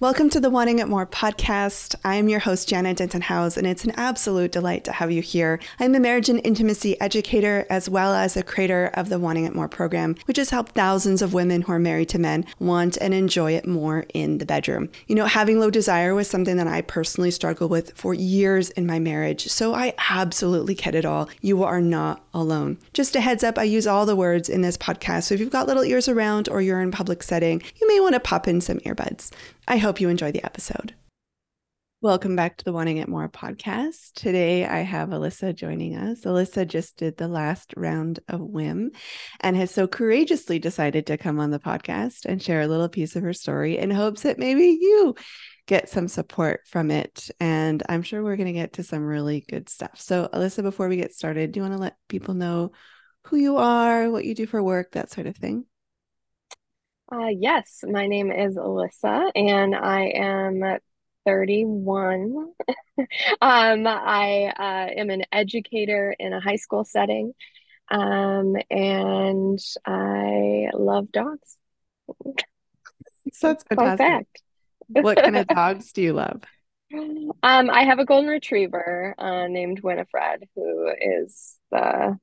Welcome to the Wanting It More podcast. I'm your host, Janet Denton House, and it's an absolute delight to have you here. I'm a marriage and intimacy educator as well as a creator of the Wanting It More program, which has helped thousands of women who are married to men want and enjoy it more in the bedroom. You know, having low desire was something that I personally struggled with for years in my marriage, so I absolutely get it all. You are not alone. Just a heads up, I use all the words in this podcast, so if you've got little ears around or you're in public setting, you may want to pop in some earbuds. I hope you enjoy the episode. Welcome back to the Wanting It More podcast. Today I have Alyssa joining us. Alyssa just did the last round of WIM and has so courageously decided to come on the podcast and share a little piece of her story in hopes that maybe you get some support from it. And I'm sure we're going to get to some really good stuff. So, Alyssa, before we get started, do you want to let people know who you are, what you do for work, that sort of thing? Uh, yes, my name is Alyssa, and I am 31. um, I uh, am an educator in a high school setting, um, and I love dogs. So that's fantastic. fact. what kind of dogs do you love? Um, I have a golden retriever uh, named Winifred, who is the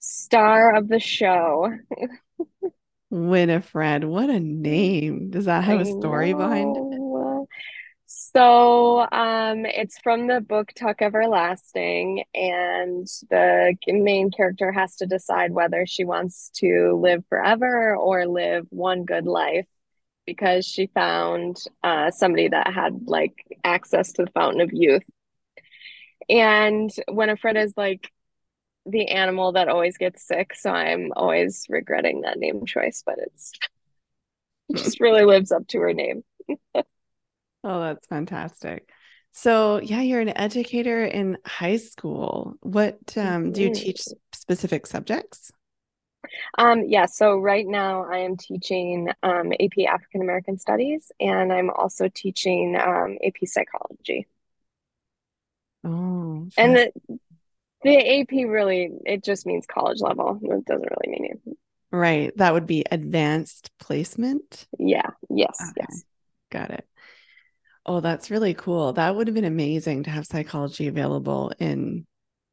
star of the show. Winifred, what a name. Does that have I a story know. behind it? So um, it's from the book Tuck Everlasting, and the main character has to decide whether she wants to live forever or live one good life because she found uh, somebody that had like access to the fountain of youth. And Winifred is like the animal that always gets sick, so I'm always regretting that name choice, but it's it just really lives up to her name. oh, that's fantastic. So, yeah, you're an educator in high school. What um, do you teach mm-hmm. specific subjects? Um, yeah, so right now I am teaching um, AP African American Studies and I'm also teaching um, AP Psychology. Oh, and the the AP really it just means college level. It doesn't really mean anything. Right. That would be advanced placement. Yeah. Yes. Okay. Yes. Got it. Oh, that's really cool. That would have been amazing to have psychology available in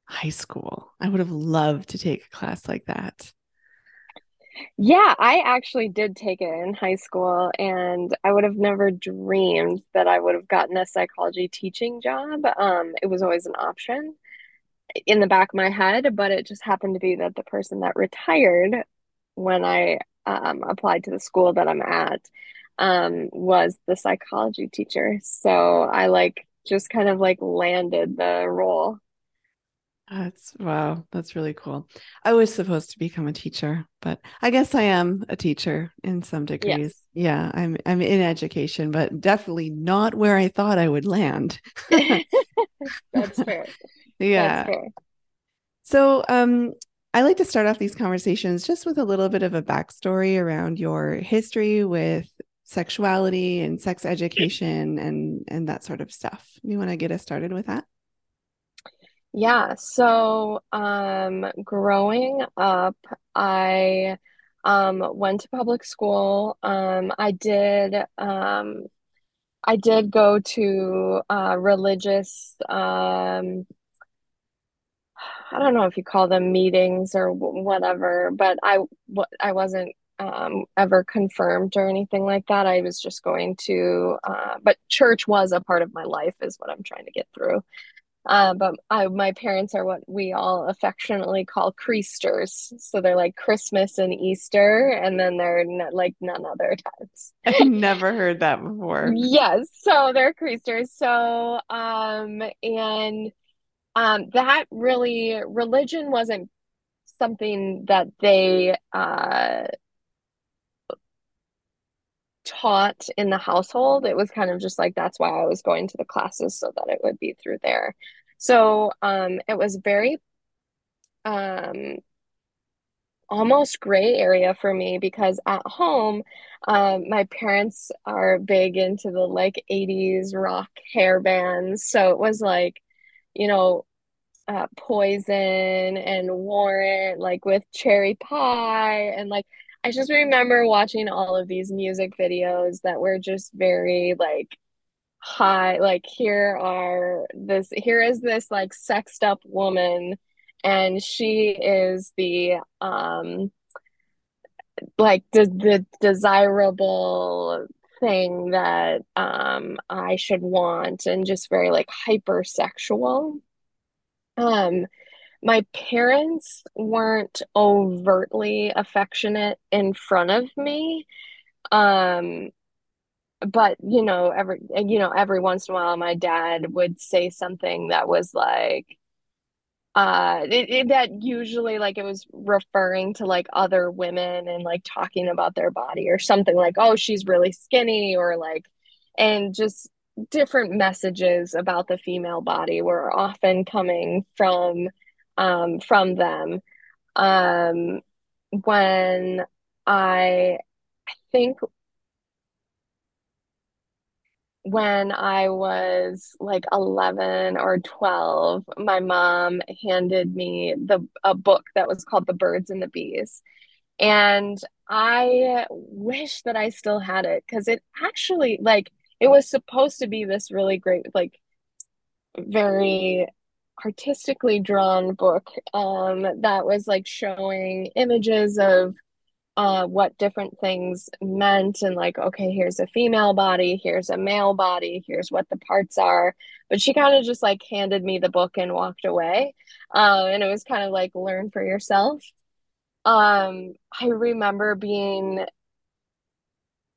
high school. I would have loved to take a class like that. Yeah, I actually did take it in high school, and I would have never dreamed that I would have gotten a psychology teaching job. Um, it was always an option in the back of my head, but it just happened to be that the person that retired when I um, applied to the school that I'm at um, was the psychology teacher. So I like just kind of like landed the role. That's wow, that's really cool. I was supposed to become a teacher, but I guess I am a teacher in some degrees. Yes. Yeah, I'm I'm in education, but definitely not where I thought I would land. that's fair. Yeah. So, um, I like to start off these conversations just with a little bit of a backstory around your history with sexuality and sex education and and that sort of stuff. You want to get us started with that? Yeah. So, um, growing up, I um, went to public school. Um, I did um, I did go to uh, religious um, I don't know if you call them meetings or whatever, but I I wasn't um, ever confirmed or anything like that. I was just going to, uh, but church was a part of my life, is what I'm trying to get through. Uh, but I, my parents are what we all affectionately call creasters. So they're like Christmas and Easter, and then they're like none other times. I've never heard that before. yes. So they're creasters. So, um, and um, that really religion wasn't something that they uh, taught in the household. It was kind of just like that's why I was going to the classes so that it would be through there. So um, it was very um, almost gray area for me because at home, um, my parents are big into the like 80s rock hair bands. So it was like, you know, uh, Poison and Warrant, like with Cherry Pie, and like I just remember watching all of these music videos that were just very like high, like here are this here is this like sexed up woman and she is the um like the the desirable thing that um I should want and just very like hypersexual. Um my parents weren't overtly affectionate in front of me. Um but you know every you know every once in a while my dad would say something that was like uh it, it, that usually like it was referring to like other women and like talking about their body or something like oh she's really skinny or like and just different messages about the female body were often coming from um from them um when I I think when I was like 11 or 12, my mom handed me the a book that was called The Birds and the Bees. And I wish that I still had it because it actually like it was supposed to be this really great like very artistically drawn book um that was like showing images of uh, what different things meant and like okay here's a female body here's a male body here's what the parts are. But she kind of just like handed me the book and walked away. Uh, and it was kind of like learn for yourself. Um i remember being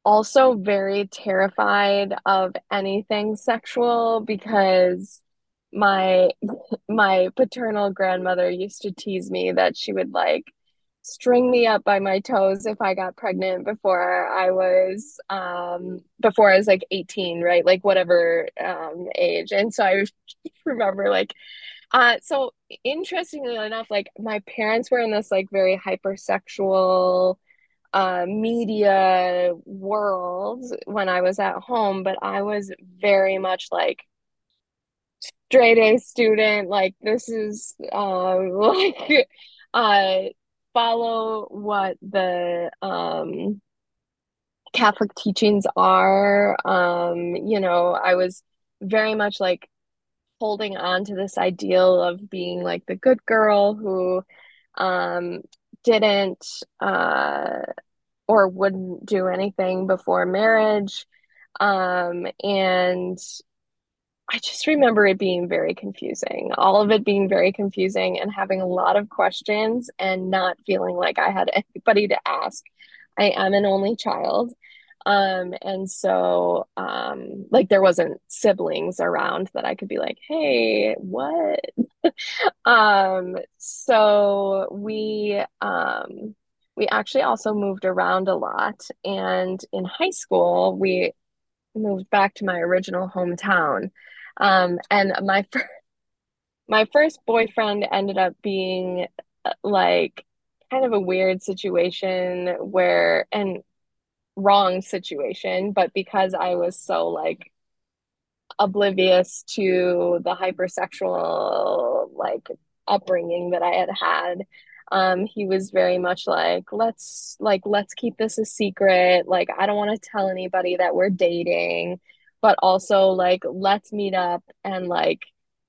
also very terrified of anything sexual because my my paternal grandmother used to tease me that she would like string me up by my toes if I got pregnant before I was um before I was like 18, right? Like whatever um age. And so I remember like uh so interestingly enough, like my parents were in this like very hypersexual uh media world when I was at home, but I was very much like straight A student, like this is um like uh follow what the um, Catholic teachings are. Um, you know, I was very much like holding on to this ideal of being like the good girl who um, didn't uh, or wouldn't do anything before marriage. Um, and I just remember it being very confusing, all of it being very confusing and having a lot of questions and not feeling like I had anybody to ask. I am an only child. Um, and so um like there wasn't siblings around that I could be like, "Hey, what?" um so we um we actually also moved around a lot and in high school we moved back to my original hometown. Um, and my fir- my first boyfriend ended up being uh, like kind of a weird situation where and wrong situation, but because I was so like oblivious to the hypersexual like upbringing that I had had, um, he was very much like, let's like let's keep this a secret. Like I don't want to tell anybody that we're dating, but also like let's meet up and like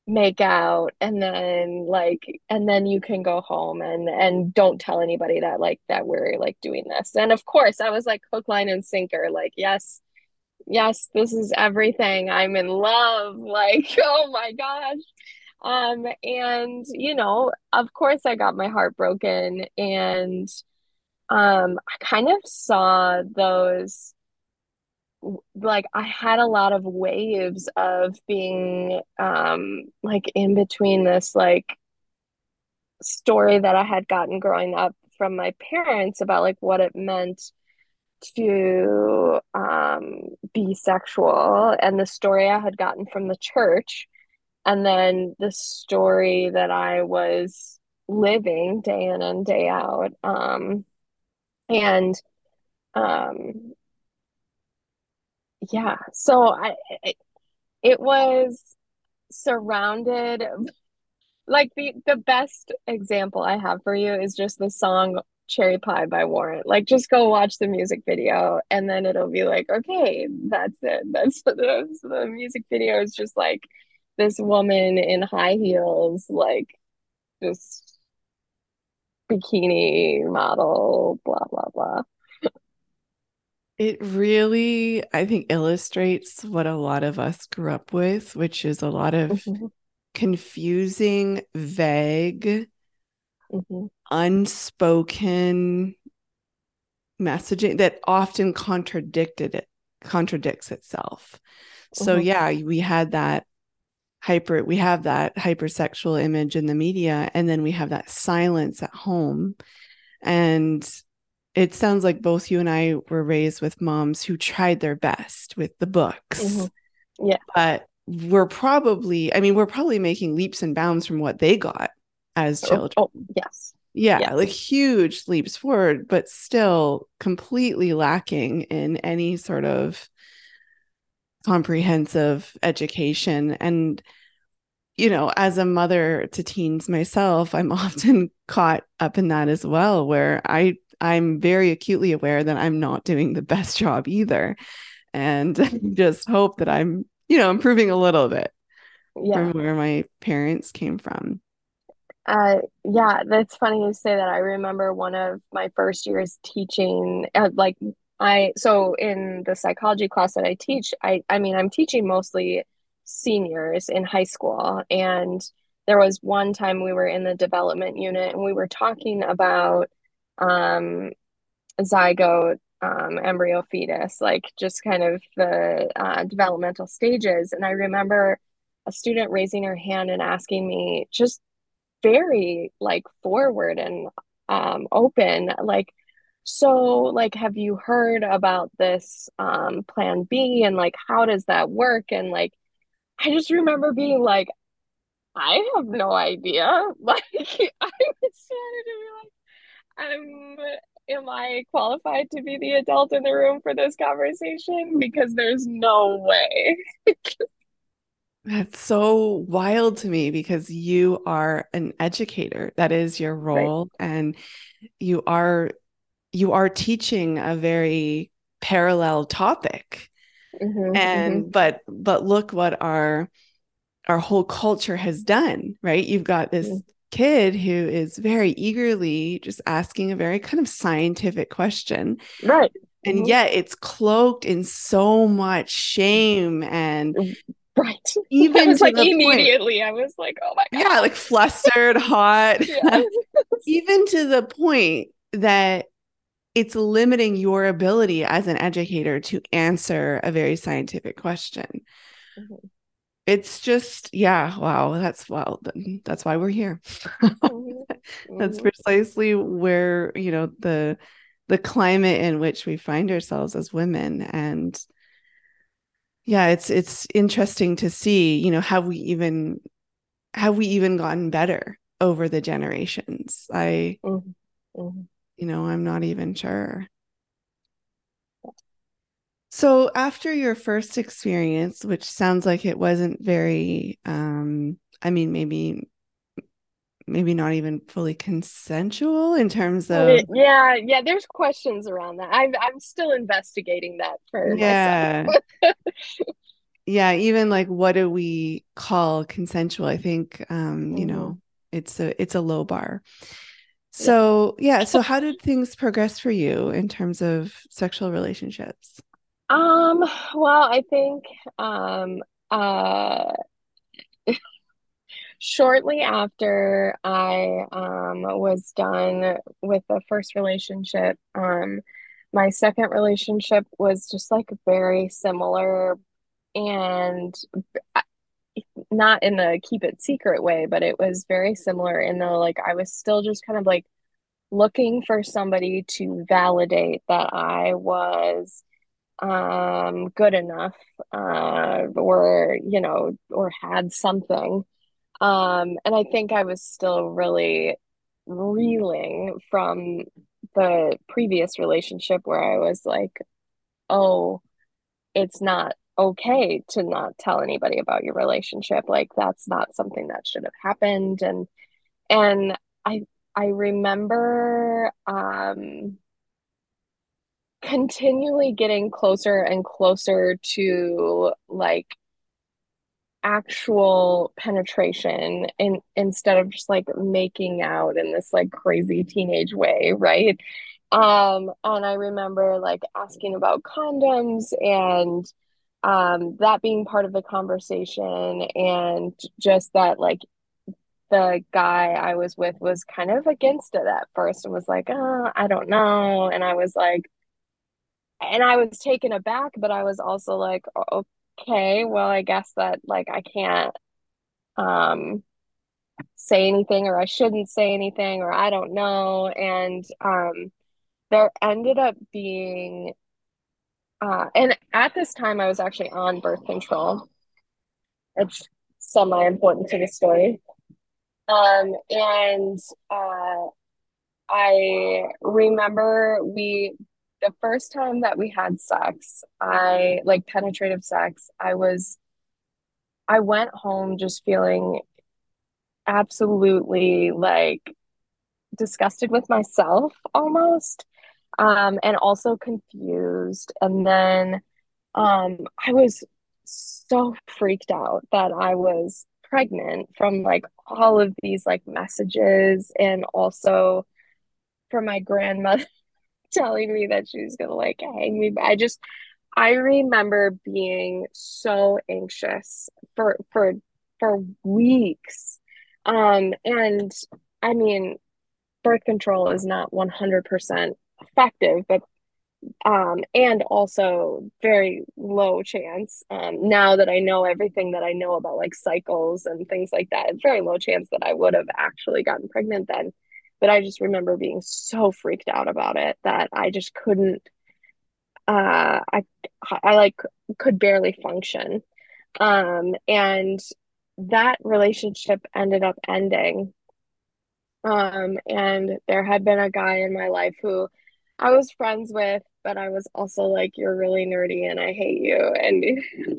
make out and then like and then you can go home and and don't tell anybody that like that we're like doing this. And of course, I was like hook line and sinker like yes, yes, this is everything. I'm in love. Like, oh my gosh. Um, and you know, of course I got my heart broken and um I kind of saw those like I had a lot of waves of being um like in between this like story that I had gotten growing up from my parents about like what it meant to um be sexual and the story I had gotten from the church and then the story that I was living day in and day out. Um, and um, yeah, so I it, it was surrounded like the the best example I have for you is just the song Cherry Pie by Warrant. Like just go watch the music video and then it'll be like, okay, that's it. That's the, the music video is just like this woman in high heels, like just bikini model, blah, blah, blah. It really, I think, illustrates what a lot of us grew up with, which is a lot of mm-hmm. confusing, vague, mm-hmm. unspoken messaging that often contradicted it, contradicts itself. So, mm-hmm. yeah, we had that hyper, we have that hypersexual image in the media, and then we have that silence at home. And it sounds like both you and I were raised with moms who tried their best with the books. Mm-hmm. Yeah. But we're probably, I mean, we're probably making leaps and bounds from what they got as oh, children. Oh, oh yes. Yeah, yes. like huge leaps forward, but still completely lacking in any sort of comprehensive education. And, you know, as a mother to teens myself, I'm often caught up in that as well, where I I'm very acutely aware that I'm not doing the best job either. And just hope that I'm, you know, improving a little bit yeah. from where my parents came from. Uh, yeah, that's funny you say that. I remember one of my first years teaching, uh, like I, so in the psychology class that I teach, I, I mean, I'm teaching mostly seniors in high school. And there was one time we were in the development unit and we were talking about um, zygote, um, embryo, fetus, like just kind of the uh, developmental stages. And I remember a student raising her hand and asking me just very like forward and um, open, like, so like have you heard about this um, plan b? And like how does that work? And like i just remember being like i have no idea. Like i was started to be like um, am I qualified to be the adult in the room for this conversation? Because there's no way. That's so wild to me because you are an educator. That is your role. Right. And you are you are teaching a very parallel topic. Mm-hmm, and mm-hmm. but but look what our our whole culture has done, right? You've got this mm-hmm kid who is very eagerly just asking a very kind of scientific question. Right. And mm-hmm. yet it's cloaked in so much shame and right. Even was like immediately point, I was like, oh my god. Yeah, like flustered, hot. even to the point that it's limiting your ability as an educator to answer a very scientific question. Mm-hmm it's just yeah wow that's well that's why we're here mm-hmm. that's precisely where you know the the climate in which we find ourselves as women and yeah it's it's interesting to see you know have we even have we even gotten better over the generations i mm-hmm. mm-hmm. you know i'm not even sure so after your first experience, which sounds like it wasn't very um I mean maybe maybe not even fully consensual in terms of yeah yeah there's questions around that. I'm, I'm still investigating that for yeah. yeah even like what do we call consensual? I think um mm-hmm. you know it's a it's a low bar. So yeah. yeah so how did things progress for you in terms of sexual relationships um, well, I think um uh shortly after I um was done with the first relationship, um my second relationship was just like very similar and uh, not in the keep it secret way, but it was very similar in the like I was still just kind of like looking for somebody to validate that I was um, good enough uh, or, you know, or had something. Um, and I think I was still really reeling from the previous relationship where I was like, oh, it's not okay to not tell anybody about your relationship. Like that's not something that should have happened. And and I I remember um, continually getting closer and closer to like actual penetration in, instead of just like making out in this like crazy teenage way, right? Um, and I remember like asking about condoms and um, that being part of the conversation and just that like the guy I was with was kind of against it at first and was like, oh, I don't know. And I was like, and I was taken aback, but I was also like, okay, well, I guess that like I can't um say anything or I shouldn't say anything or I don't know. And um there ended up being uh and at this time I was actually on birth control. It's semi-important to the story. Um and uh I remember we the first time that we had sex, I like penetrative sex, I was I went home just feeling absolutely like disgusted with myself almost um and also confused. And then um I was so freaked out that I was pregnant from like all of these like messages and also from my grandmother telling me that she was gonna like hang me. I just I remember being so anxious for for for weeks. Um, and I mean, birth control is not 100% effective, but um, and also very low chance. Um, now that I know everything that I know about like cycles and things like that, it's very low chance that I would have actually gotten pregnant then. But I just remember being so freaked out about it that I just couldn't uh I I like could barely function. Um and that relationship ended up ending. Um and there had been a guy in my life who I was friends with, but I was also like, you're really nerdy and I hate you and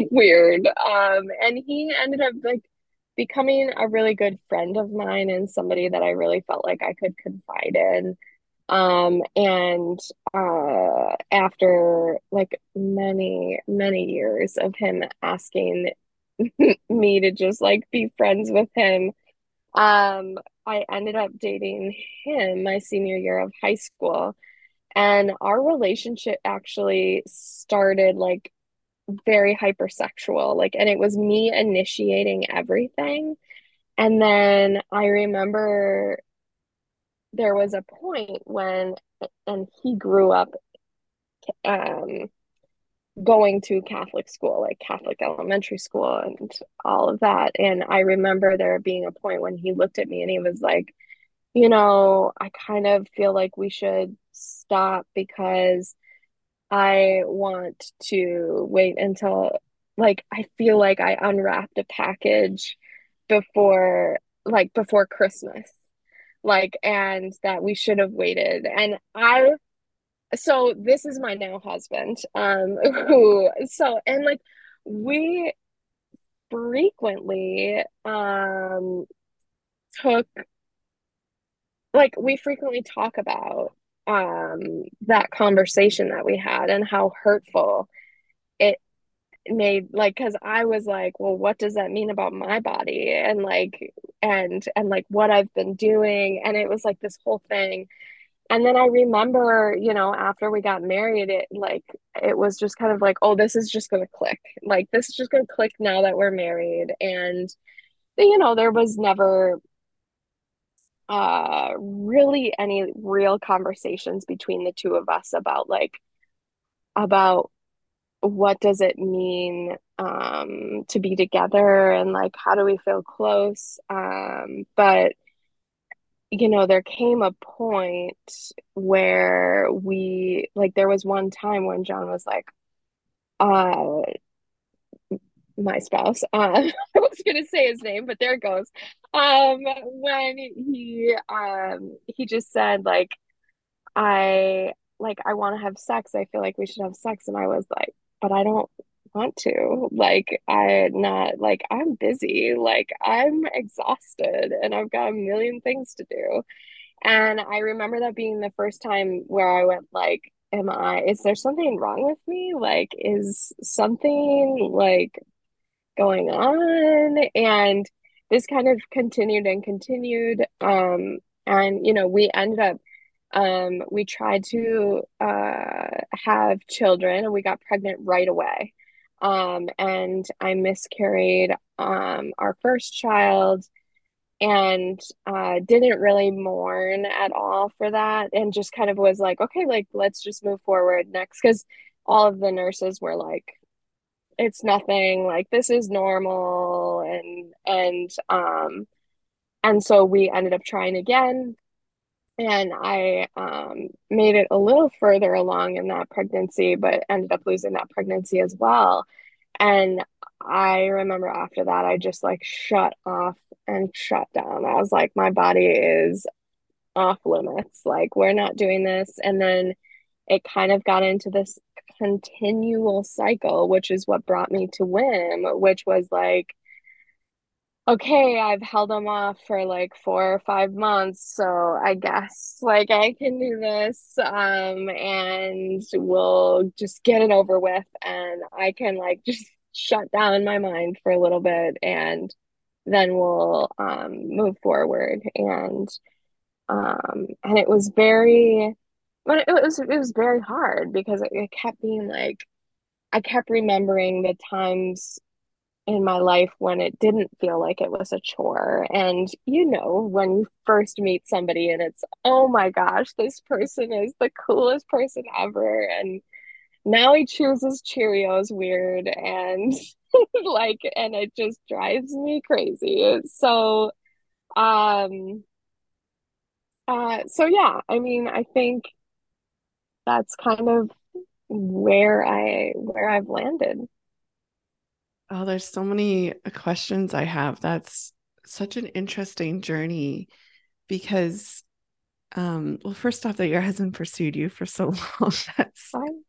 weird. Um and he ended up like becoming a really good friend of mine and somebody that I really felt like I could confide in. Um, and uh, after like many, many years of him asking me to just like be friends with him, um, I ended up dating him my senior year of high school. And our relationship actually started like very hypersexual, like, and it was me initiating everything. And then I remember there was a point when, and he grew up um, going to Catholic school, like Catholic elementary school and all of that. And I remember there being a point when he looked at me and he was like, you know, I kind of feel like we should stop because I want to wait until, like, I feel like I unwrapped a package before, like, before Christmas. Like and that we should have waited. And i so this is my now husband um who so and like we frequently um took like we frequently talk about um that conversation that we had and how hurtful it made like because I was like, well, what does that mean about my body and like and and like what I've been doing and it was like this whole thing. And then I remember, you know, after we got married, it like it was just kind of like, oh, this is just gonna click. Like this is just gonna click now that we're married. And you know, there was never uh really any real conversations between the two of us about like about what does it mean um, to be together and like how do we feel close? Um, but you know there came a point where we like there was one time when John was like uh my spouse uh, I was gonna say his name but there it goes um when he um he just said like I like I want to have sex I feel like we should have sex and I was like but I don't want to. Like, I not like I'm busy, like I'm exhausted and I've got a million things to do. And I remember that being the first time where I went like, am I, is there something wrong with me? Like, is something like going on? And this kind of continued and continued. Um, and, you know, we ended up, um, we tried to uh, have children and we got pregnant right away. Um, and I miscarried um, our first child and uh, didn't really mourn at all for that and just kind of was like okay like let's just move forward next because all of the nurses were like it's nothing like this is normal and and um and so we ended up trying again and I um, made it a little further along in that pregnancy, but ended up losing that pregnancy as well. And I remember after that, I just like shut off and shut down. I was like, my body is off limits. Like, we're not doing this. And then it kind of got into this continual cycle, which is what brought me to WIM, which was like, okay, I've held them off for like four or five months, so I guess like I can do this. Um, and we'll just get it over with, and I can like just shut down my mind for a little bit, and then we'll um move forward. And um, and it was very, but it was it was very hard because it, kept being like I kept remembering the times in my life when it didn't feel like it was a chore. And you know, when you first meet somebody and it's, oh my gosh, this person is the coolest person ever. And now he chooses Cheerios weird and like, and it just drives me crazy. So, um, uh, so yeah, I mean, I think that's kind of where I where I've landed. Oh, there's so many questions I have. That's such an interesting journey because um well first off that your husband pursued you for so long that's kind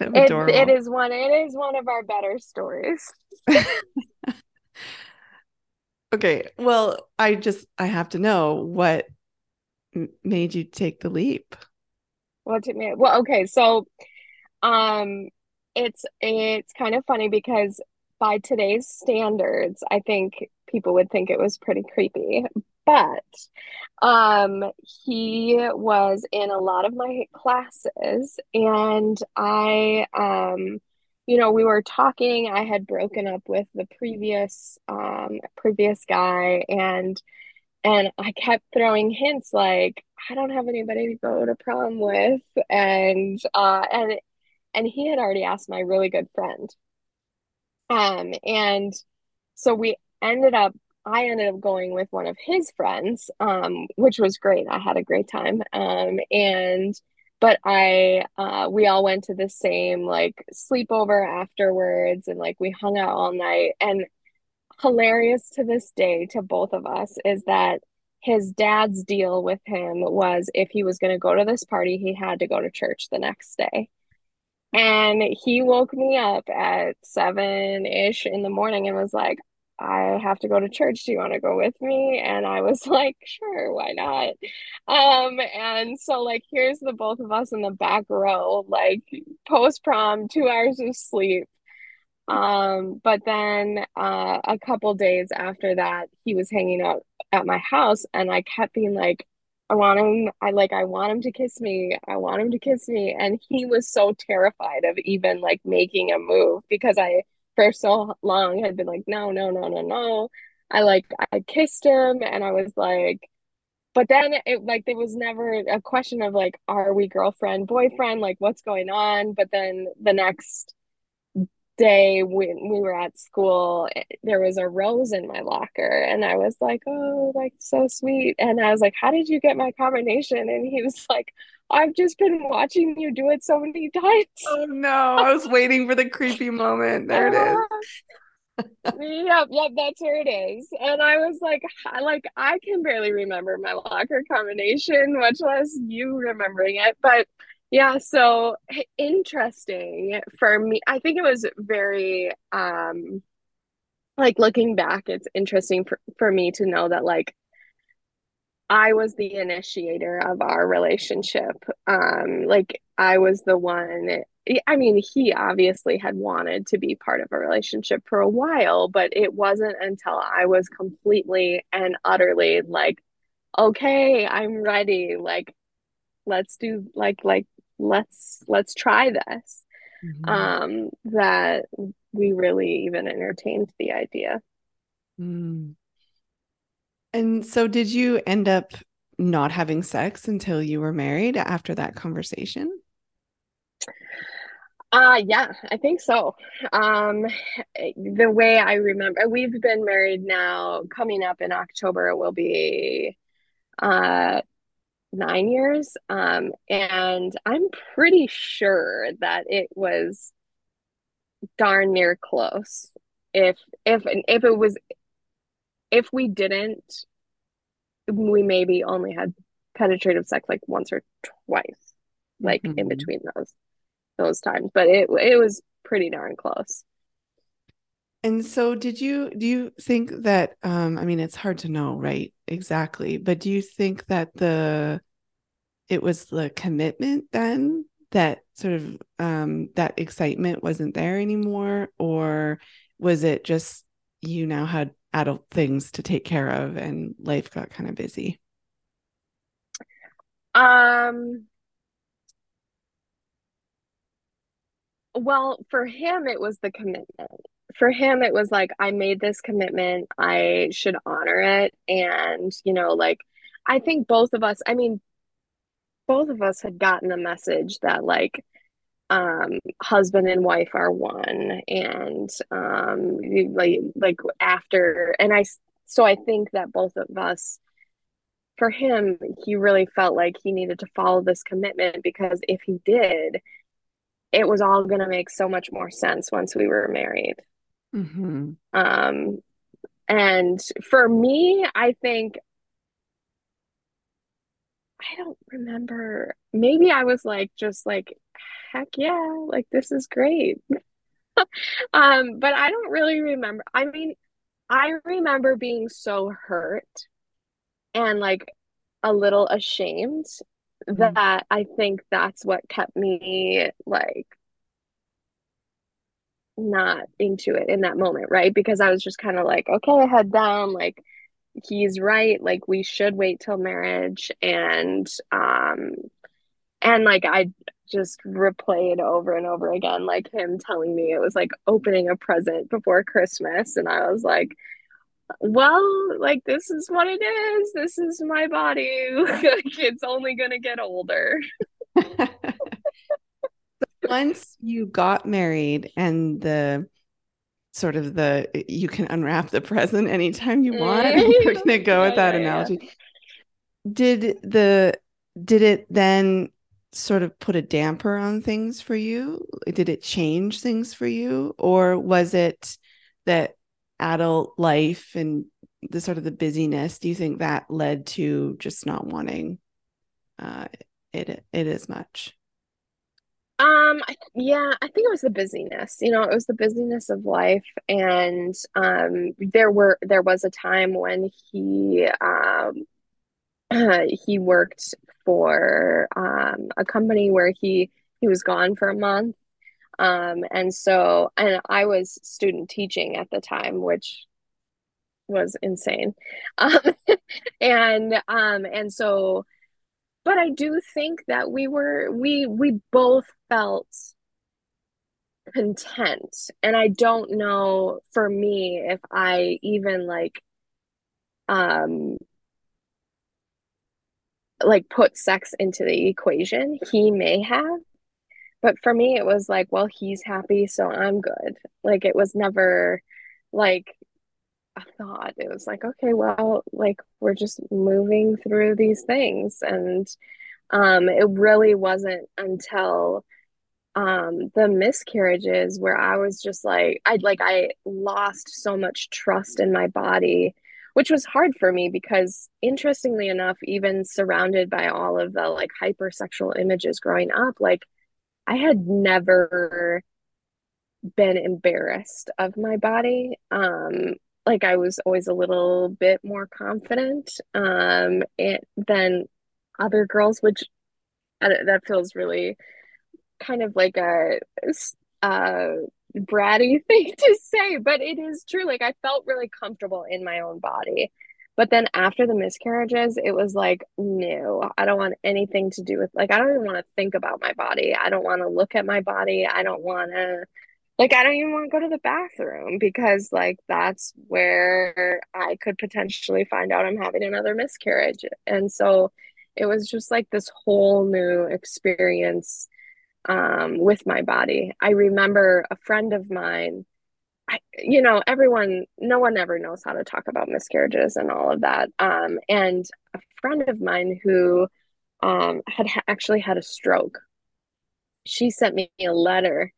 of it, it is one it is one of our better stories okay well i just i have to know what made you take the leap what took me well okay so um it's it's kind of funny because by today's standards, I think people would think it was pretty creepy. But um, he was in a lot of my classes, and I, um, you know, we were talking. I had broken up with the previous um, previous guy, and and I kept throwing hints like I don't have anybody to go to prom with, and uh, and and he had already asked my really good friend um, and so we ended up, I ended up going with one of his friends, um, which was great. I had a great time. Um, and, but I, uh, we all went to the same like sleepover afterwards and like we hung out all night. And hilarious to this day to both of us is that his dad's deal with him was if he was going to go to this party, he had to go to church the next day. And he woke me up at seven ish in the morning and was like, I have to go to church. Do you want to go with me? And I was like, sure, why not? Um, and so like here's the both of us in the back row, like post prom, two hours of sleep. Um, but then uh, a couple days after that, he was hanging out at my house, and I kept being like, I want him, I like, I want him to kiss me. I want him to kiss me. And he was so terrified of even like making a move because I, for so long, had been like, no, no, no, no, no. I like, I kissed him and I was like, but then it like, there was never a question of like, are we girlfriend, boyfriend? Like, what's going on? But then the next, day when we were at school eh, there was a rose in my locker and i was like oh like so sweet. And i was like how did you get my combination? And he was like i've just been watching you do it so many times. Oh no. I was waiting for the creepy moment. There it is. Yep yep that's where it is. And i was like like i can barely remember my locker combination much less you remembering it. But yeah, so interesting for me. I think it was very um like looking back, it's interesting for, for me to know that like I was the initiator of our relationship. Um, like I was the one. I mean, he obviously had wanted to be part of a relationship for a while, but it wasn't until I was completely and utterly like, okay, I'm ready. Like, let's do like like let's let's try this. Mm-hmm. Um, that we really even entertained the idea. Mm. And so, did you end up not having sex until you were married after that conversation? Uh yeah, I think so. Um the way I remember we've been married now coming up in October it will be uh 9 years um and I'm pretty sure that it was darn near close. If if and if it was if we didn't, we maybe only had penetrative sex like once or twice, like mm-hmm. in between those those times. But it it was pretty darn close. And so did you do you think that um I mean it's hard to know right exactly but do you think that the it was the commitment then that sort of um that excitement wasn't there anymore or was it just you now had adult things to take care of and life got kind of busy? Um well, for him it was the commitment. For him it was like I made this commitment, I should honor it. And, you know, like I think both of us, I mean both of us had gotten the message that like um husband and wife are one. And um like like after and i so i think that both of us for him he really felt like he needed to follow this commitment because if he did it was all going to make so much more sense once we were married mm-hmm. um and for me i think i don't remember maybe i was like just like heck yeah, like this is great. um, but I don't really remember. I mean, I remember being so hurt and like a little ashamed mm-hmm. that I think that's what kept me like not into it in that moment, right? Because I was just kind of like, okay, head down, like he's right, like we should wait till marriage and um and like I just replayed over and over again, like him telling me it was like opening a present before Christmas. And I was like, well, like, this is what it is. This is my body. it's only going to get older. Once you got married and the sort of the you can unwrap the present anytime you want. We're gonna go yeah, with that yeah, analogy. Yeah. Did the did it then sort of put a damper on things for you? Did it change things for you? Or was it that adult life and the sort of the busyness, do you think that led to just not wanting uh, it it as much? Um, yeah, I think it was the busyness. You know, it was the busyness of life, and um, there were there was a time when he um he worked for um, a company where he he was gone for a month um, and so and i was student teaching at the time which was insane um, and um and so but i do think that we were we we both felt content and i don't know for me if i even like um like put sex into the equation. He may have, but for me, it was like, well, he's happy, so I'm good. Like it was never like thought. It was like, okay, well, like we're just moving through these things, and um, it really wasn't until um the miscarriages where I was just like, I like I lost so much trust in my body which was hard for me because interestingly enough even surrounded by all of the like hypersexual images growing up like i had never been embarrassed of my body um like I was always a little bit more confident um and than other girls, which uh, that feels really kind of like a uh bratty thing to say, but it is true. Like I felt really comfortable in my own body. But then after the miscarriages, it was like, no, I don't want anything to do with like I don't even want to think about my body. I don't want to look at my body. I don't want to like I don't even want to go to the bathroom because like that's where I could potentially find out I'm having another miscarriage. And so it was just like this whole new experience um, with my body. I remember a friend of mine, I, you know, everyone, no one ever knows how to talk about miscarriages and all of that. Um, and a friend of mine who um, had ha- actually had a stroke, she sent me a letter.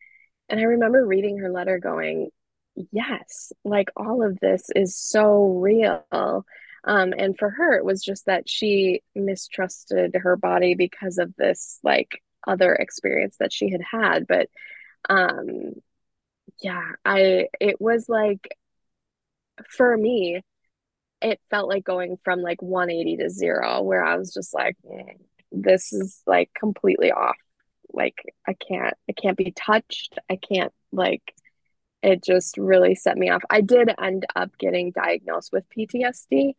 And I remember reading her letter going, yes, like all of this is so real. Um, and for her, it was just that she mistrusted her body because of this like other experience that she had had. But um, yeah, I it was like for me, it felt like going from like 180 to zero, where I was just like, mm, this is like completely off. Like I can't, I can't be touched. I can't like it just really set me off. I did end up getting diagnosed with PTSD,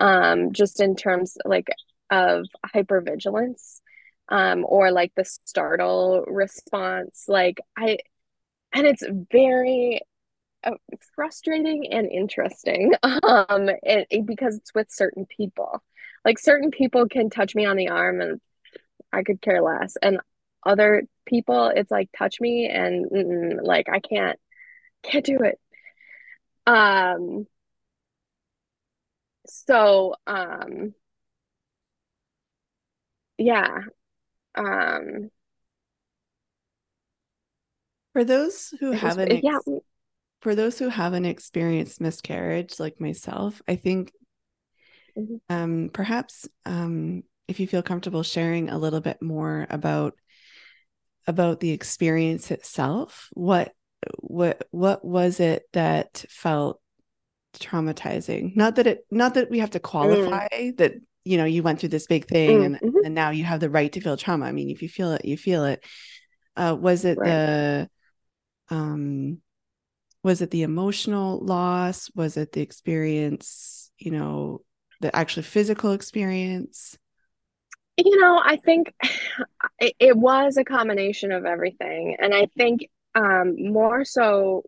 um, just in terms like of hypervigilance, um, or like the startle response. Like I, and it's very uh, frustrating and interesting, um, it, it, because it's with certain people. Like certain people can touch me on the arm and I could care less, and other people, it's like touch me and like I can't can't do it. Um, so, um, yeah. Um, for those who haven't, ex- yeah. For those who haven't experienced miscarriage like myself, I think mm-hmm. um, perhaps um, if you feel comfortable sharing a little bit more about about the experience itself, what what what was it that felt traumatizing not that it not that we have to qualify mm. that you know you went through this big thing mm. and mm-hmm. and now you have the right to feel trauma i mean if you feel it you feel it uh, was it right. the um was it the emotional loss was it the experience you know the actual physical experience you know i think it, it was a combination of everything and i think um, more so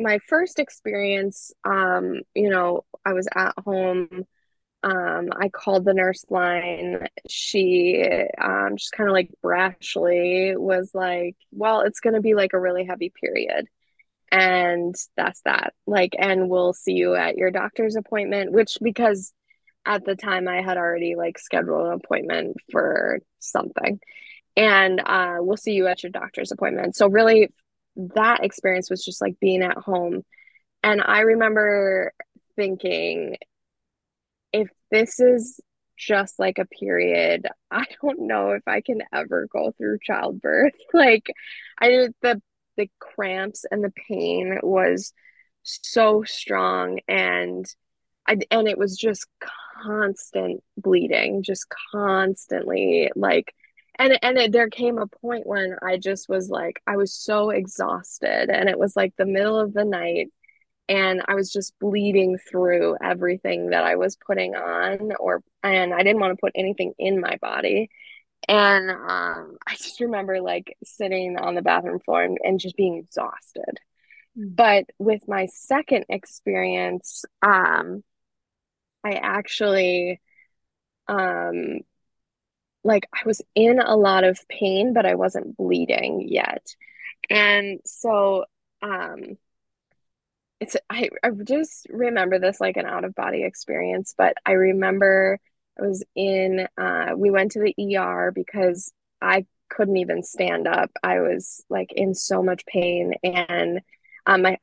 my first experience um, you know i was at home um, i called the nurse line. She um, just kind of like brashly was like well it's going to be like a really heavy period and that's that. Like and we'll see you at your doctor's appointment which because at the time i had already like scheduled an appointment for something and uh, we'll see you at your doctor's appointment. So, really, that experience was just like being at home. And I remember thinking, if this is just like a period, I don't know if I can ever go through childbirth. Like, I the the cramps and the pain was so strong and I, and it was just constant bleeding just constantly like and and it, there came a point when I just was like I was so exhausted and it was like the middle of the night and I was just bleeding through everything that I was putting on or and I didn't want to put anything in my body and um, I just remember like sitting on the bathroom floor and, and just being exhausted mm. but with my second experience um I actually um like I was in a lot of pain, but I wasn't bleeding yet. And so um it's I, I just remember this like an out of body experience, but I remember I was in uh we went to the ER because I couldn't even stand up. I was like in so much pain and um my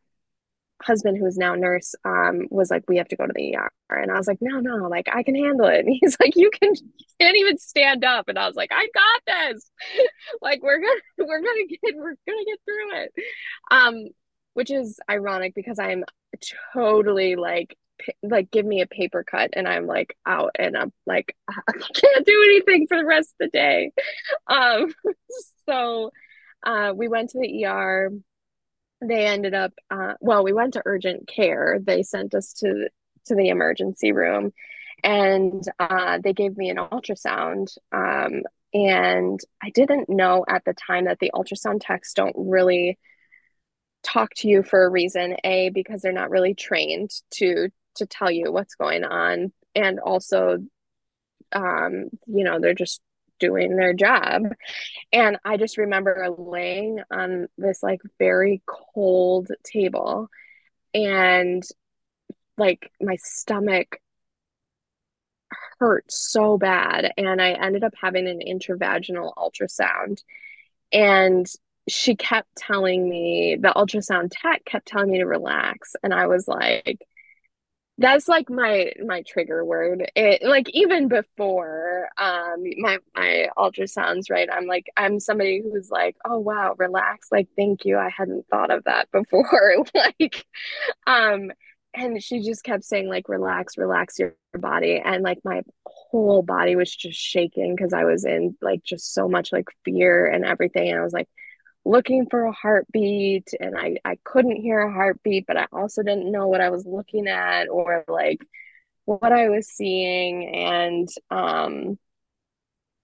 husband who is now nurse um was like we have to go to the ER and I was like no no like I can handle it. And he's like you can can't even stand up. And I was like I got this. Like we're gonna we're gonna get we're gonna get through it. Um which is ironic because I'm totally like like give me a paper cut and I'm like out and I'm like I can't do anything for the rest of the day. Um so uh we went to the ER. They ended up uh well we went to urgent care. They sent us to to the emergency room and uh they gave me an ultrasound um and I didn't know at the time that the ultrasound techs don't really talk to you for a reason a because they're not really trained to to tell you what's going on and also um you know they're just doing their job. And i just remember laying on this like very cold table and like my stomach hurt so bad and i ended up having an intravaginal ultrasound. And she kept telling me the ultrasound tech kept telling me to relax and i was like that's like my my trigger word. It like even before um my my ultrasounds right? I'm like i'm somebody who's like oh wow relax. Like thank you. I hadn't thought of that before. Like um and she just kept saying like relax relax your body. And like my whole body was just shaking because i was in like just so much like fear and everything. And i was like looking for a heartbeat and I, I couldn't hear a heartbeat, but I also didn't know what I was looking at or like what I was seeing. And um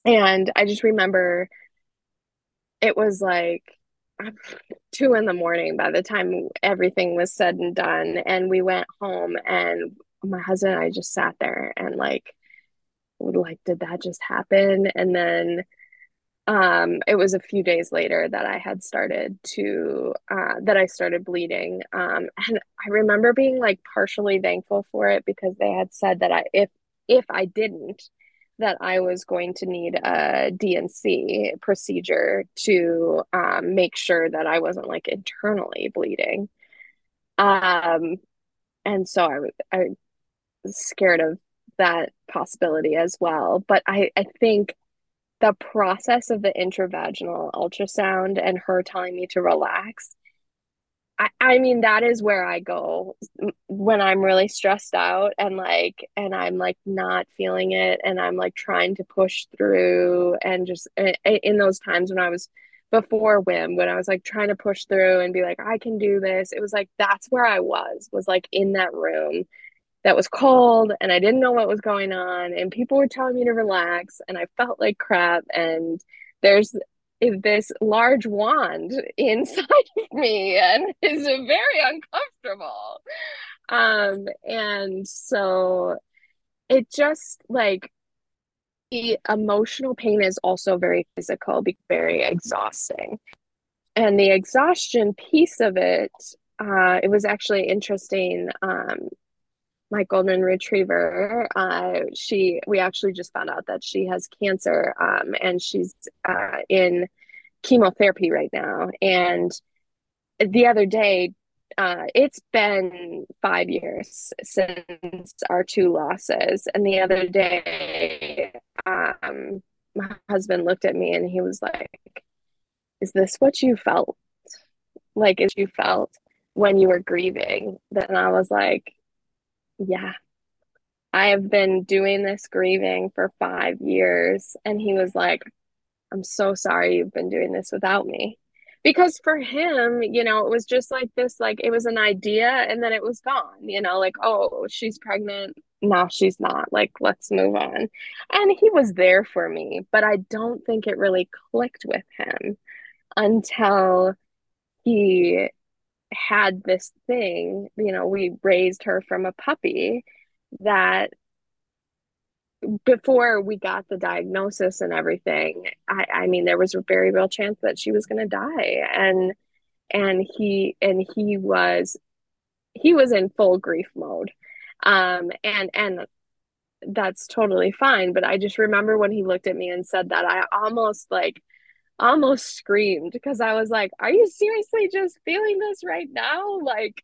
and I just remember it was like two in the morning by the time everything was said and done. And we went home and my husband and I just sat there and like like did that just happen? And then um, it was a few days later that I had started to uh, that I started bleeding, um, and I remember being like partially thankful for it because they had said that I if if I didn't, that I was going to need a D&C procedure to um, make sure that I wasn't like internally bleeding. Um, and so I was I was scared of that possibility as well. But I I think the process of the intravaginal ultrasound and her telling me to relax I, I mean that is where i go when i'm really stressed out and like and i'm like not feeling it and i'm like trying to push through and just eh, eh, in those times when i was before WIM when i was like trying to push through and be like i can do this. It was like that's where i was was like in that room that was cold and I didn't know what was going on and people were telling me to relax and I felt like crap and there's this large wand inside of me and it's very uncomfortable. Um and so it just like the emotional pain is also very physical very exhausting. And the exhaustion piece of it uh, it was actually interesting um, my golden retriever uh, she we actually just found out that she has cancer um, and she's uh, in chemotherapy right now. And the other day uh, it's been five years since our two losses. And the other day um, my husband looked at me and he was like is this what you felt? Like as you felt when you were grieving? Then i was like yeah, I have been doing this grieving for five years. And he was like, I'm so sorry you've been doing this without me. Because for him, you know, it was just like this, like it was an idea and then it was gone, you know, like, oh, she's pregnant. No, she's not. Like, let's move on. And he was there for me, but I don't think it really clicked with him until he had this thing, you know, we raised her from a puppy that before we got the diagnosis and everything, I, I mean, there was a very real chance that she was going to die. And, and he, and he was, he was in full grief mode. Um, and, and that's totally fine. But I just remember when he looked at me and said that, I almost like, almost screamed because I was like, are you seriously just feeling this right now? Like,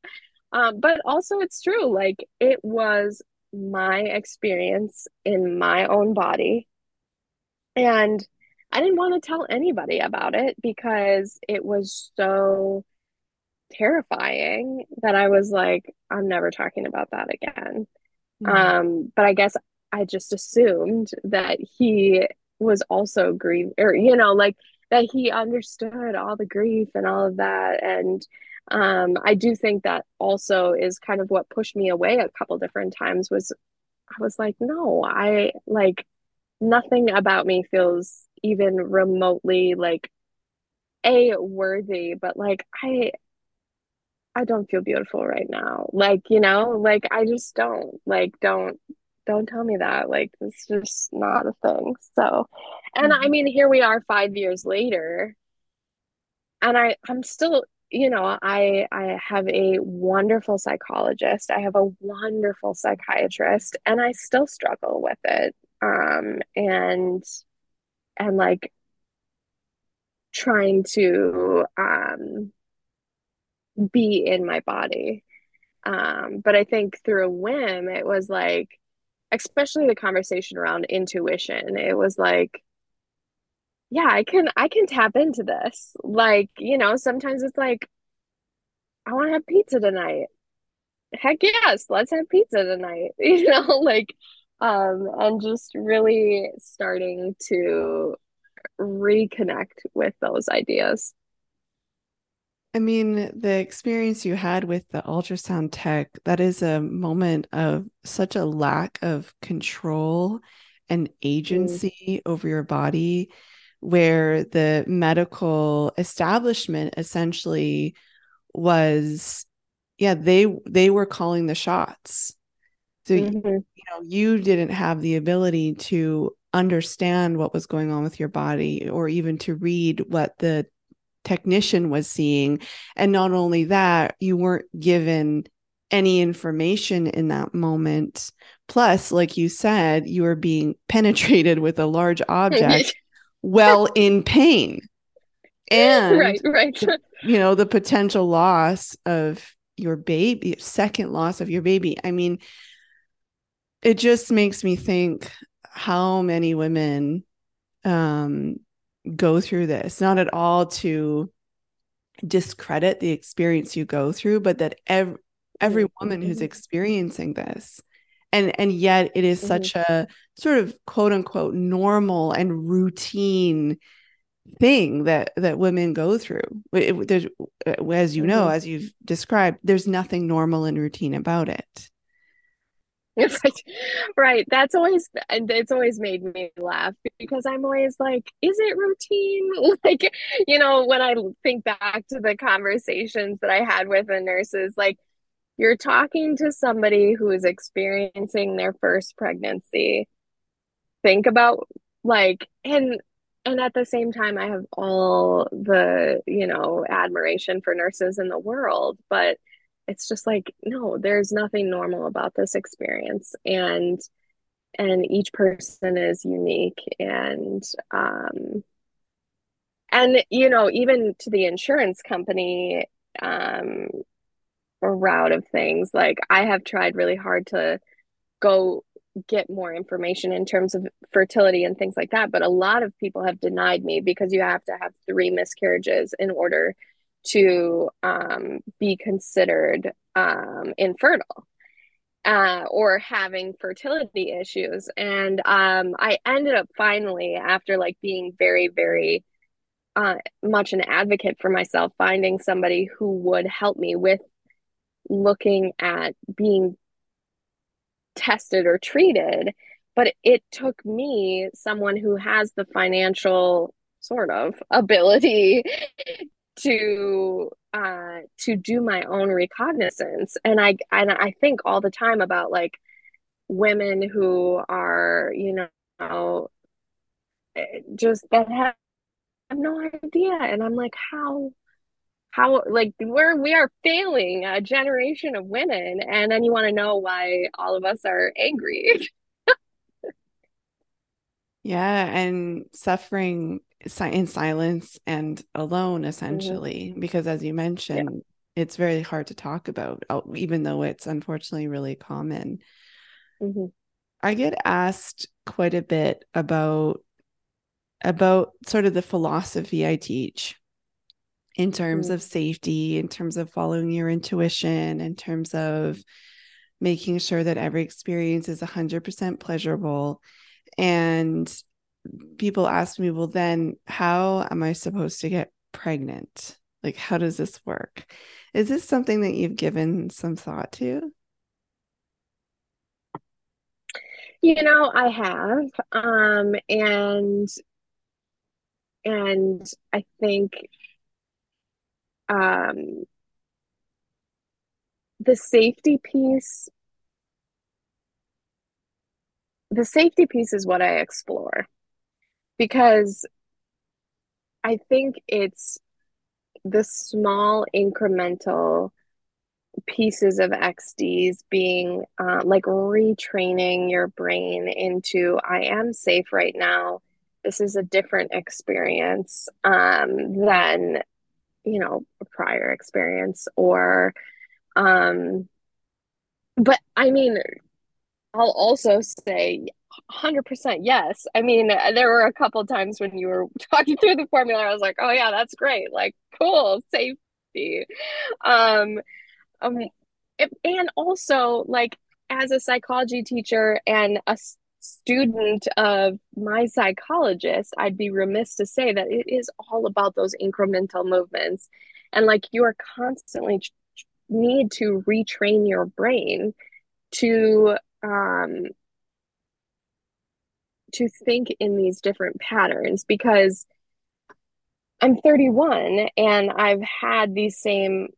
um, but also it's true. Like, it was my experience in my own body. And I didn't want to tell anybody about it because it was so terrifying that I was like, I'm never talking about that again. Mm-hmm. Um, but I guess I just assumed that he was also grieving, or you know, like that he understood all the grief and all of that. And um, I do think that also is kind of what pushed me away a couple different times was I was like, no, I like nothing about me feels even remotely like a worthy, but like I I don't feel beautiful right now. Like, you know, like I just don't. Like don't don't tell me that. Like it's just not a thing. So and mm-hmm. I mean here we are 5 years later and I I'm still you know, I I have a wonderful psychologist. I have a wonderful psychiatrist and I still struggle with it. Um and and like trying to um be in my body. Um but I think through a WIM it was like especially the conversation around intuition. It was like yeah, I can I can tap into this. Like, you know, sometimes it's like I want to have pizza tonight. Heck yes, let's have pizza tonight. You know, like um and just really starting to reconnect with those ideas. I mean, the experience you had with the ultrasound tech, that is a moment of such a lack of control and mm. agency mm. over your body where the medical establishment essentially was yeah they they were calling the shots so mm-hmm. you know you didn't have the ability to understand what was going on with your body or even to read what the technician was seeing. And not only that you weren't given any information in that moment. Plus like you said you were being penetrated with a large object well in pain. And right right. you know the potential loss of your baby second loss of your baby. I mean it just makes me think how many women um go through this not at all to discredit the experience you go through but that every every woman who's mm-hmm. experiencing this and and yet it is mm-hmm. such a sort of quote unquote normal and routine thing that that women go through it, there's uh, as you know mm-hmm. as you've described there's nothing normal and routine about it right right that's always and it's always made me laugh because i'm always like is it routine? Like you know when i think back to the conversations that i had with the nurses like you're talking to somebody who is experiencing their first pregnancy. Think about like and and at the same time i have all the you know admiration for nurses in the world but it's just like no there's nothing normal about this experience and and each person is unique and um and you know even to the insurance company um route of things. Like I have tried really hard to go get more information in terms of fertility and things like that, but a lot of people have denied me because you have to have three miscarriages in order to um, be considered um, infertile. Uh, or having fertility issues. And um, I ended up finally, after like being very, very uh, much an advocate for myself, finding somebody who would help me with looking at being tested or treated but it took me someone who has the financial sort of ability to uh to do my own recognizance. And i and i think all the time about like women who are you know just that have, have no idea. And i'm like how how like we're we are failing a generation of women. And then you want to know why all of us are angry. Yeah and suffering in silence and alone essentially mm-hmm. because as you mentioned yeah. it's very hard to talk about even though it's unfortunately really common mm-hmm. i get asked quite a bit about about sort of the philosophy i teach in terms Mm. of safety, in terms of following your intuition, in terms of making sure that every experience is 100% pleasurable. And people ask me, well, then how am I supposed to get pregnant? Like, how does this work? Is this something that you've given some thought to? You know, I have, um, and and I think um, the safety piece, the safety piece is what I explore because I think it's the small incremental pieces of XDs being uh, like retraining your brain into I am safe right now. This is a different experience um, than, you know, a prior experience or, um, but I mean, I'll also say 100% yes. I mean, there were a couple times when you were talking through the formula, I was like, oh yeah, that's great. Like, cool, safety. Um, um, it- and also like as a psychology teacher and a student of my psychologist, I'd be remiss to say that it is all about those incremental movements. And like you are constantly need to retrain your brain to um to think in these different patterns because I'm 31 and I've had these same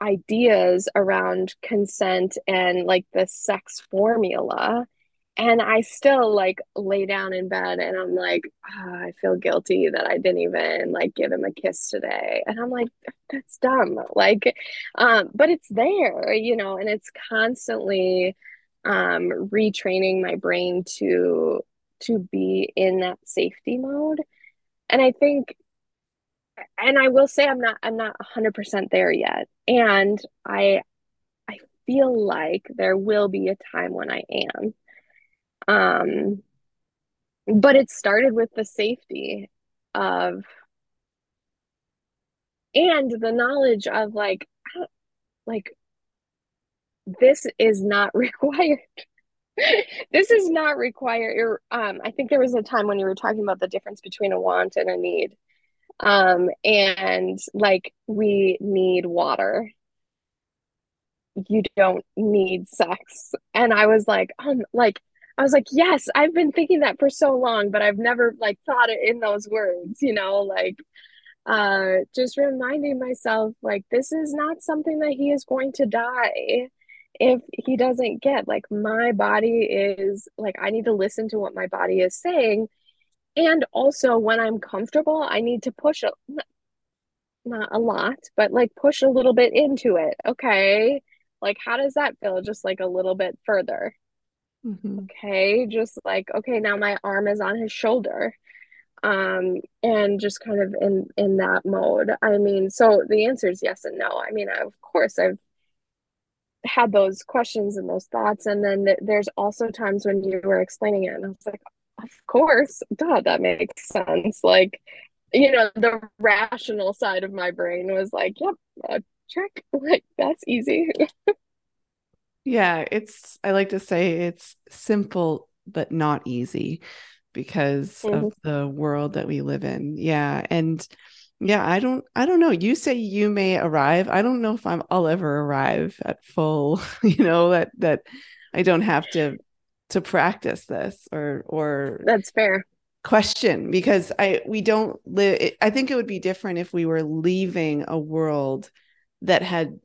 ideas around consent and like the sex formula. And I still like lay down in bed and I'm like, oh, I feel guilty that I didn't even like give him a kiss today. And I'm like, that's dumb. Like, um, but it's there, you know, and it's constantly um retraining my brain to to be in that safety mode. And I think and I will say I'm not I'm not 100% there yet. And I I feel like there will be a time when I am. Um but it started with the safety of and the knowledge of like like this is not required. this is not required. Um I think there was a time when you were talking about the difference between a want and a need. Um and like we need water you don't need sex. And I was like, um, like, I was like, yes, I've been thinking that for so long, but I've never like thought it in those words, you know, like uh just reminding myself like this is not something that he is going to die if he doesn't get like my body is like I need to listen to what my body is saying and also when I'm comfortable I need to push a, not a lot, but like push a little bit into it. Okay. Like, how does that feel? Just like a little bit further. Mm-hmm. Okay. Just like, okay, now my arm is on his shoulder. Um, and just kind of in in that mode. I mean, so the answer is yes and no. I mean, I, of course, I've had those questions and those thoughts, and then th- there's also times when you were explaining it, and I was like, of course, duh, that makes sense. Like, you know, the rational side of my brain was like, yep, uh, check. Like, that's easy. Yeah, it's, I like to say it's simple, but not easy because Mhm. of the world that we live in. Yeah. And yeah, I don't, I don't know. You say you may arrive. I don't know if I'm, I'll ever arrive at full, you know, that, that I don't have to, to practice this or, or That's fair. question because I, we don't live, I think it would be different if we were leaving a world that had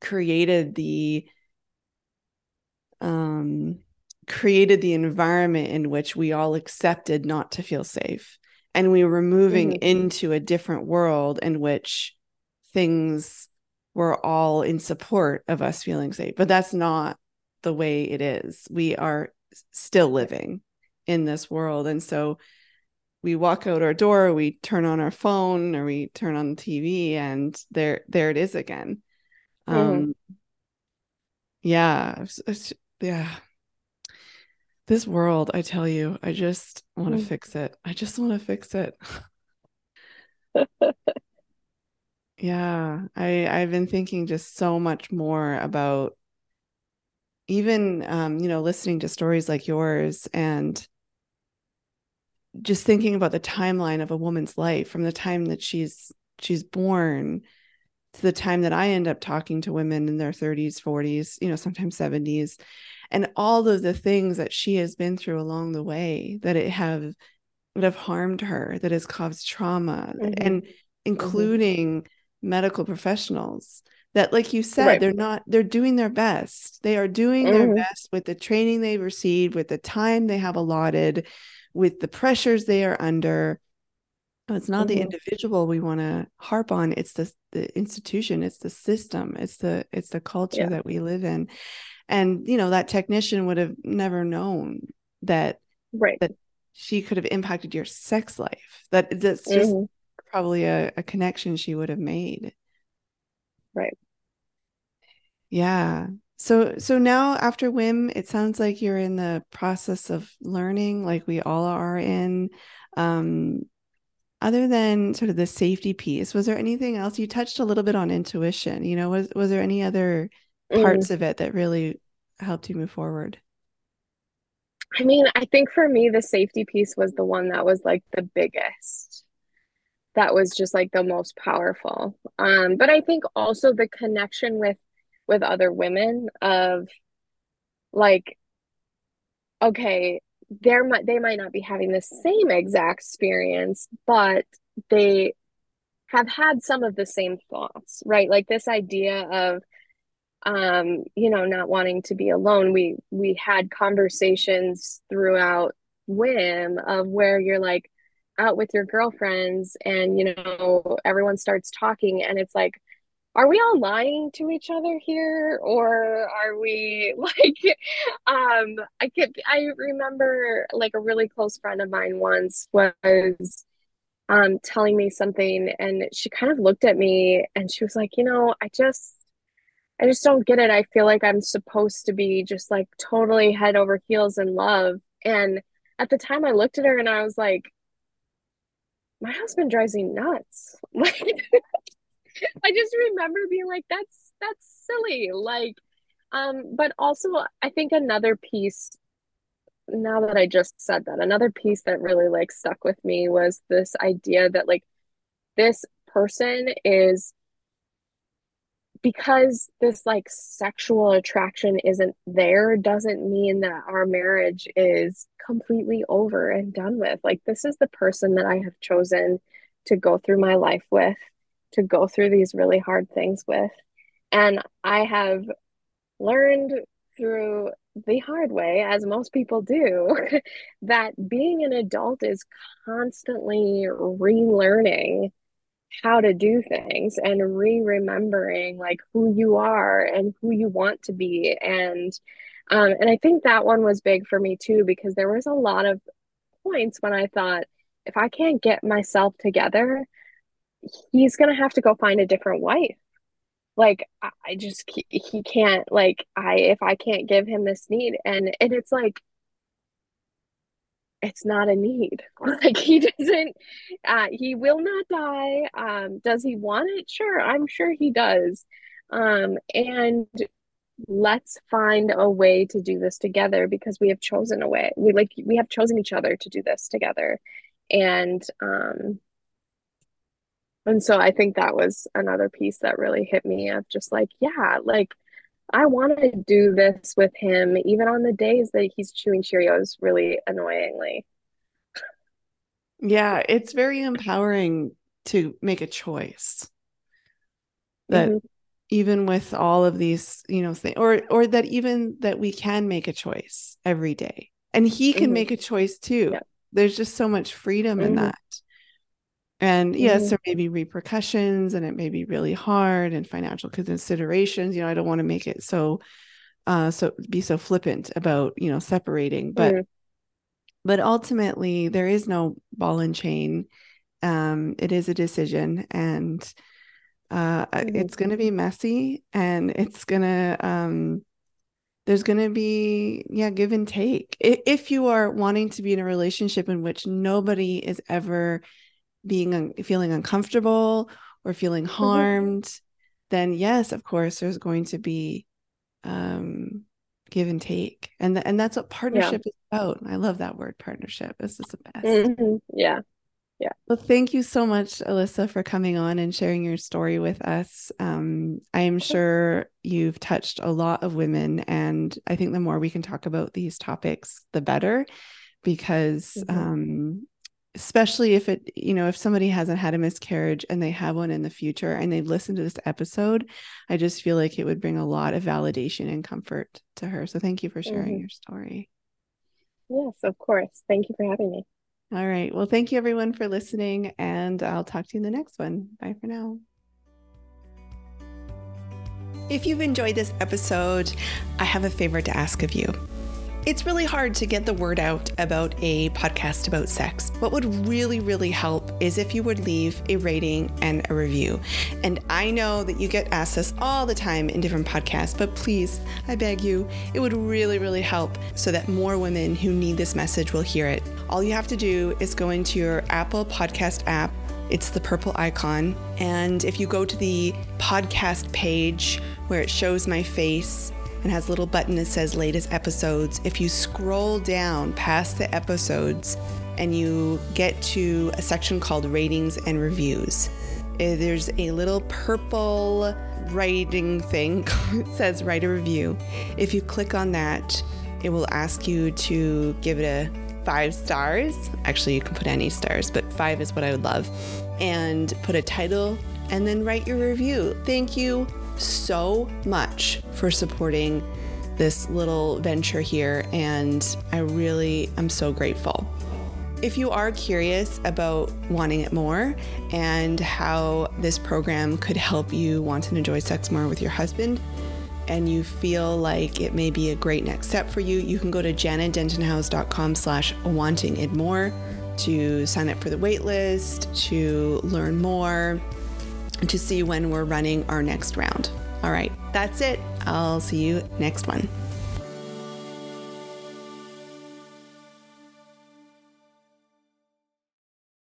created the, um, created the environment in which we all accepted not to feel safe. And we were moving Mhm. into a different world in which things were all in support of us feeling safe. But that's not the way it is. We are still living in this world. And so we walk out our door, we turn on our phone or we turn on the TV and there there it is again. Mhm. Um yeah, yeah. This world, I tell you, I just want to Mm. fix it. I just want to fix it. Yeah, I I've been thinking just so much more about even um, you know, listening to stories like yours and just thinking about the timeline of a woman's life from the time that she's she's born to the time that I end up talking to women in their 30s, 40s, you know, sometimes 70s, and all of the things that she has been through along the way that it have would have harmed her, that has caused trauma, mm-hmm. and mm-hmm. including mm-hmm. medical professionals that like you said right. they're not they're doing their best they are doing mm-hmm. their best with the training they've received with the time they have allotted with the pressures they are under it's not mm-hmm. the individual we want to harp on it's the the institution it's the system it's the it's the culture yeah. that we live in and you know that technician would have never known that right that she could have impacted your sex life that that's just mm-hmm. probably a, a connection she would have made right yeah so so now after WIM, it sounds like you're in the process of learning, like we all are in. Um, other than sort of the safety piece, was there anything else? You touched a little bit on intuition. You know, was was there any other parts mm. of it that really helped you move forward? I mean, I think for me, the safety piece was the one that was like the biggest. That was just like the most powerful. Um, but I think also the connection with with other women of like okay there might they might not be having the same exact experience but they have had some of the same thoughts right? Like this idea of um you know not wanting to be alone. We we had conversations throughout WIM of where you're like out with your girlfriends and you know everyone starts talking and it's like are we all lying to each other here? Or are we like um i could i remember like a really close friend of mine once was um telling me something and she kind of looked at me and she was like you know i just i just don't get it. I feel like i'm supposed to be just like totally head over heels in love. And at the time i looked at her and i was like my husband drives me nuts. Like I just remember being like, that's that's silly. Like, um, but also I think another piece now that I just said that, another piece that really like stuck with me was this idea that like this person is because this like sexual attraction isn't there doesn't mean that our marriage is completely over and done with. Like this is the person that I have chosen to go through my life with to go through these really hard things with. And I have learned through the hard way, as most people do, that being an adult is constantly relearning how to do things and re-remembering like who you are and who you want to be and um, and i think that one was big for me too because there was a lot of points when i thought if i can't get myself together he's gonna have to go find a different wife. Like i just he can't like i if i can't give him this need and and it's like it's not a need. Like he doesn't uh he will not die. Um does he want it? Sure i'm sure he does. Um and let's find a way to do this together because we have chosen a way we like we have chosen each other to do this together. And um and so I think that was another piece that really hit me of just like, yeah, like I want to do this with him, even on the days that he's chewing Cheerios really annoyingly. Yeah, it's very empowering to make a choice. That mm-hmm. even with all of these, you know, things, or or that even that we can make a choice every day, and he can mm-hmm. make a choice too. Yeah. There's just so much freedom mm-hmm. in that. And yes, mm-hmm. there may be repercussions and it may be really hard and financial considerations. You know, I don't want to make it so uh so be so flippant about, you know, separating, but mm-hmm. but ultimately there is no ball and chain. Um, it is a decision and uh mm-hmm. it's gonna be messy and it's gonna um there's going to be yeah give and take if you are wanting to be in a relationship in which nobody is ever being feeling uncomfortable or feeling Mm-hmm. harmed, then yes, of course, there's going to be um, give and take, and th- and that's what partnership is about. I love that word, partnership. This is the best. Mhm. Yeah. Well, thank you so much, Alyssa, for coming on and sharing your story with us. Um, I am sure you've touched a lot of women, and I think the more we can talk about these topics, the better, because Mhm. um, especially if it, you know, if somebody hasn't had a miscarriage and they have one in the future and they've listened to this episode, I just feel like it would bring a lot of validation and comfort to her. So thank you for sharing Mhm. your story. Yes, of course. Thank you for having me. All right. Well, thank you everyone for listening, and I'll talk to you in the next one. Bye for now. If you've enjoyed this episode, I have a favor to ask of you. It's really hard to get the word out about a podcast about sex. What would really, really help is if you would leave a rating and a review. And I know that you get asked this all the time in different podcasts, but please, I beg you, it would really, really help so that more women who need this message will hear it. All you have to do is go into your Apple Podcast app. It's the purple icon. And if you go to the podcast page where it shows my face, and has a little button that says latest episodes. If you scroll down past the episodes and you get to a section called ratings and reviews, eh, there's a little purple writing thing it says write a review. If you click on that, it will ask you to give it a five stars. Actually, you can put any stars, but five is what I would love. And put a title and then write your review. Thank you so much for supporting this little venture here, and I really am so grateful. If you are curious about wanting it more and how this program could help you want and enjoy sex more with your husband, and you feel like it may be a great next step for you, you can go to janetdentonhouse.com slash wanting it more to sign up for the waitlist, to learn more, to see when we're running our next round. All right, that's it. I'll see you next one.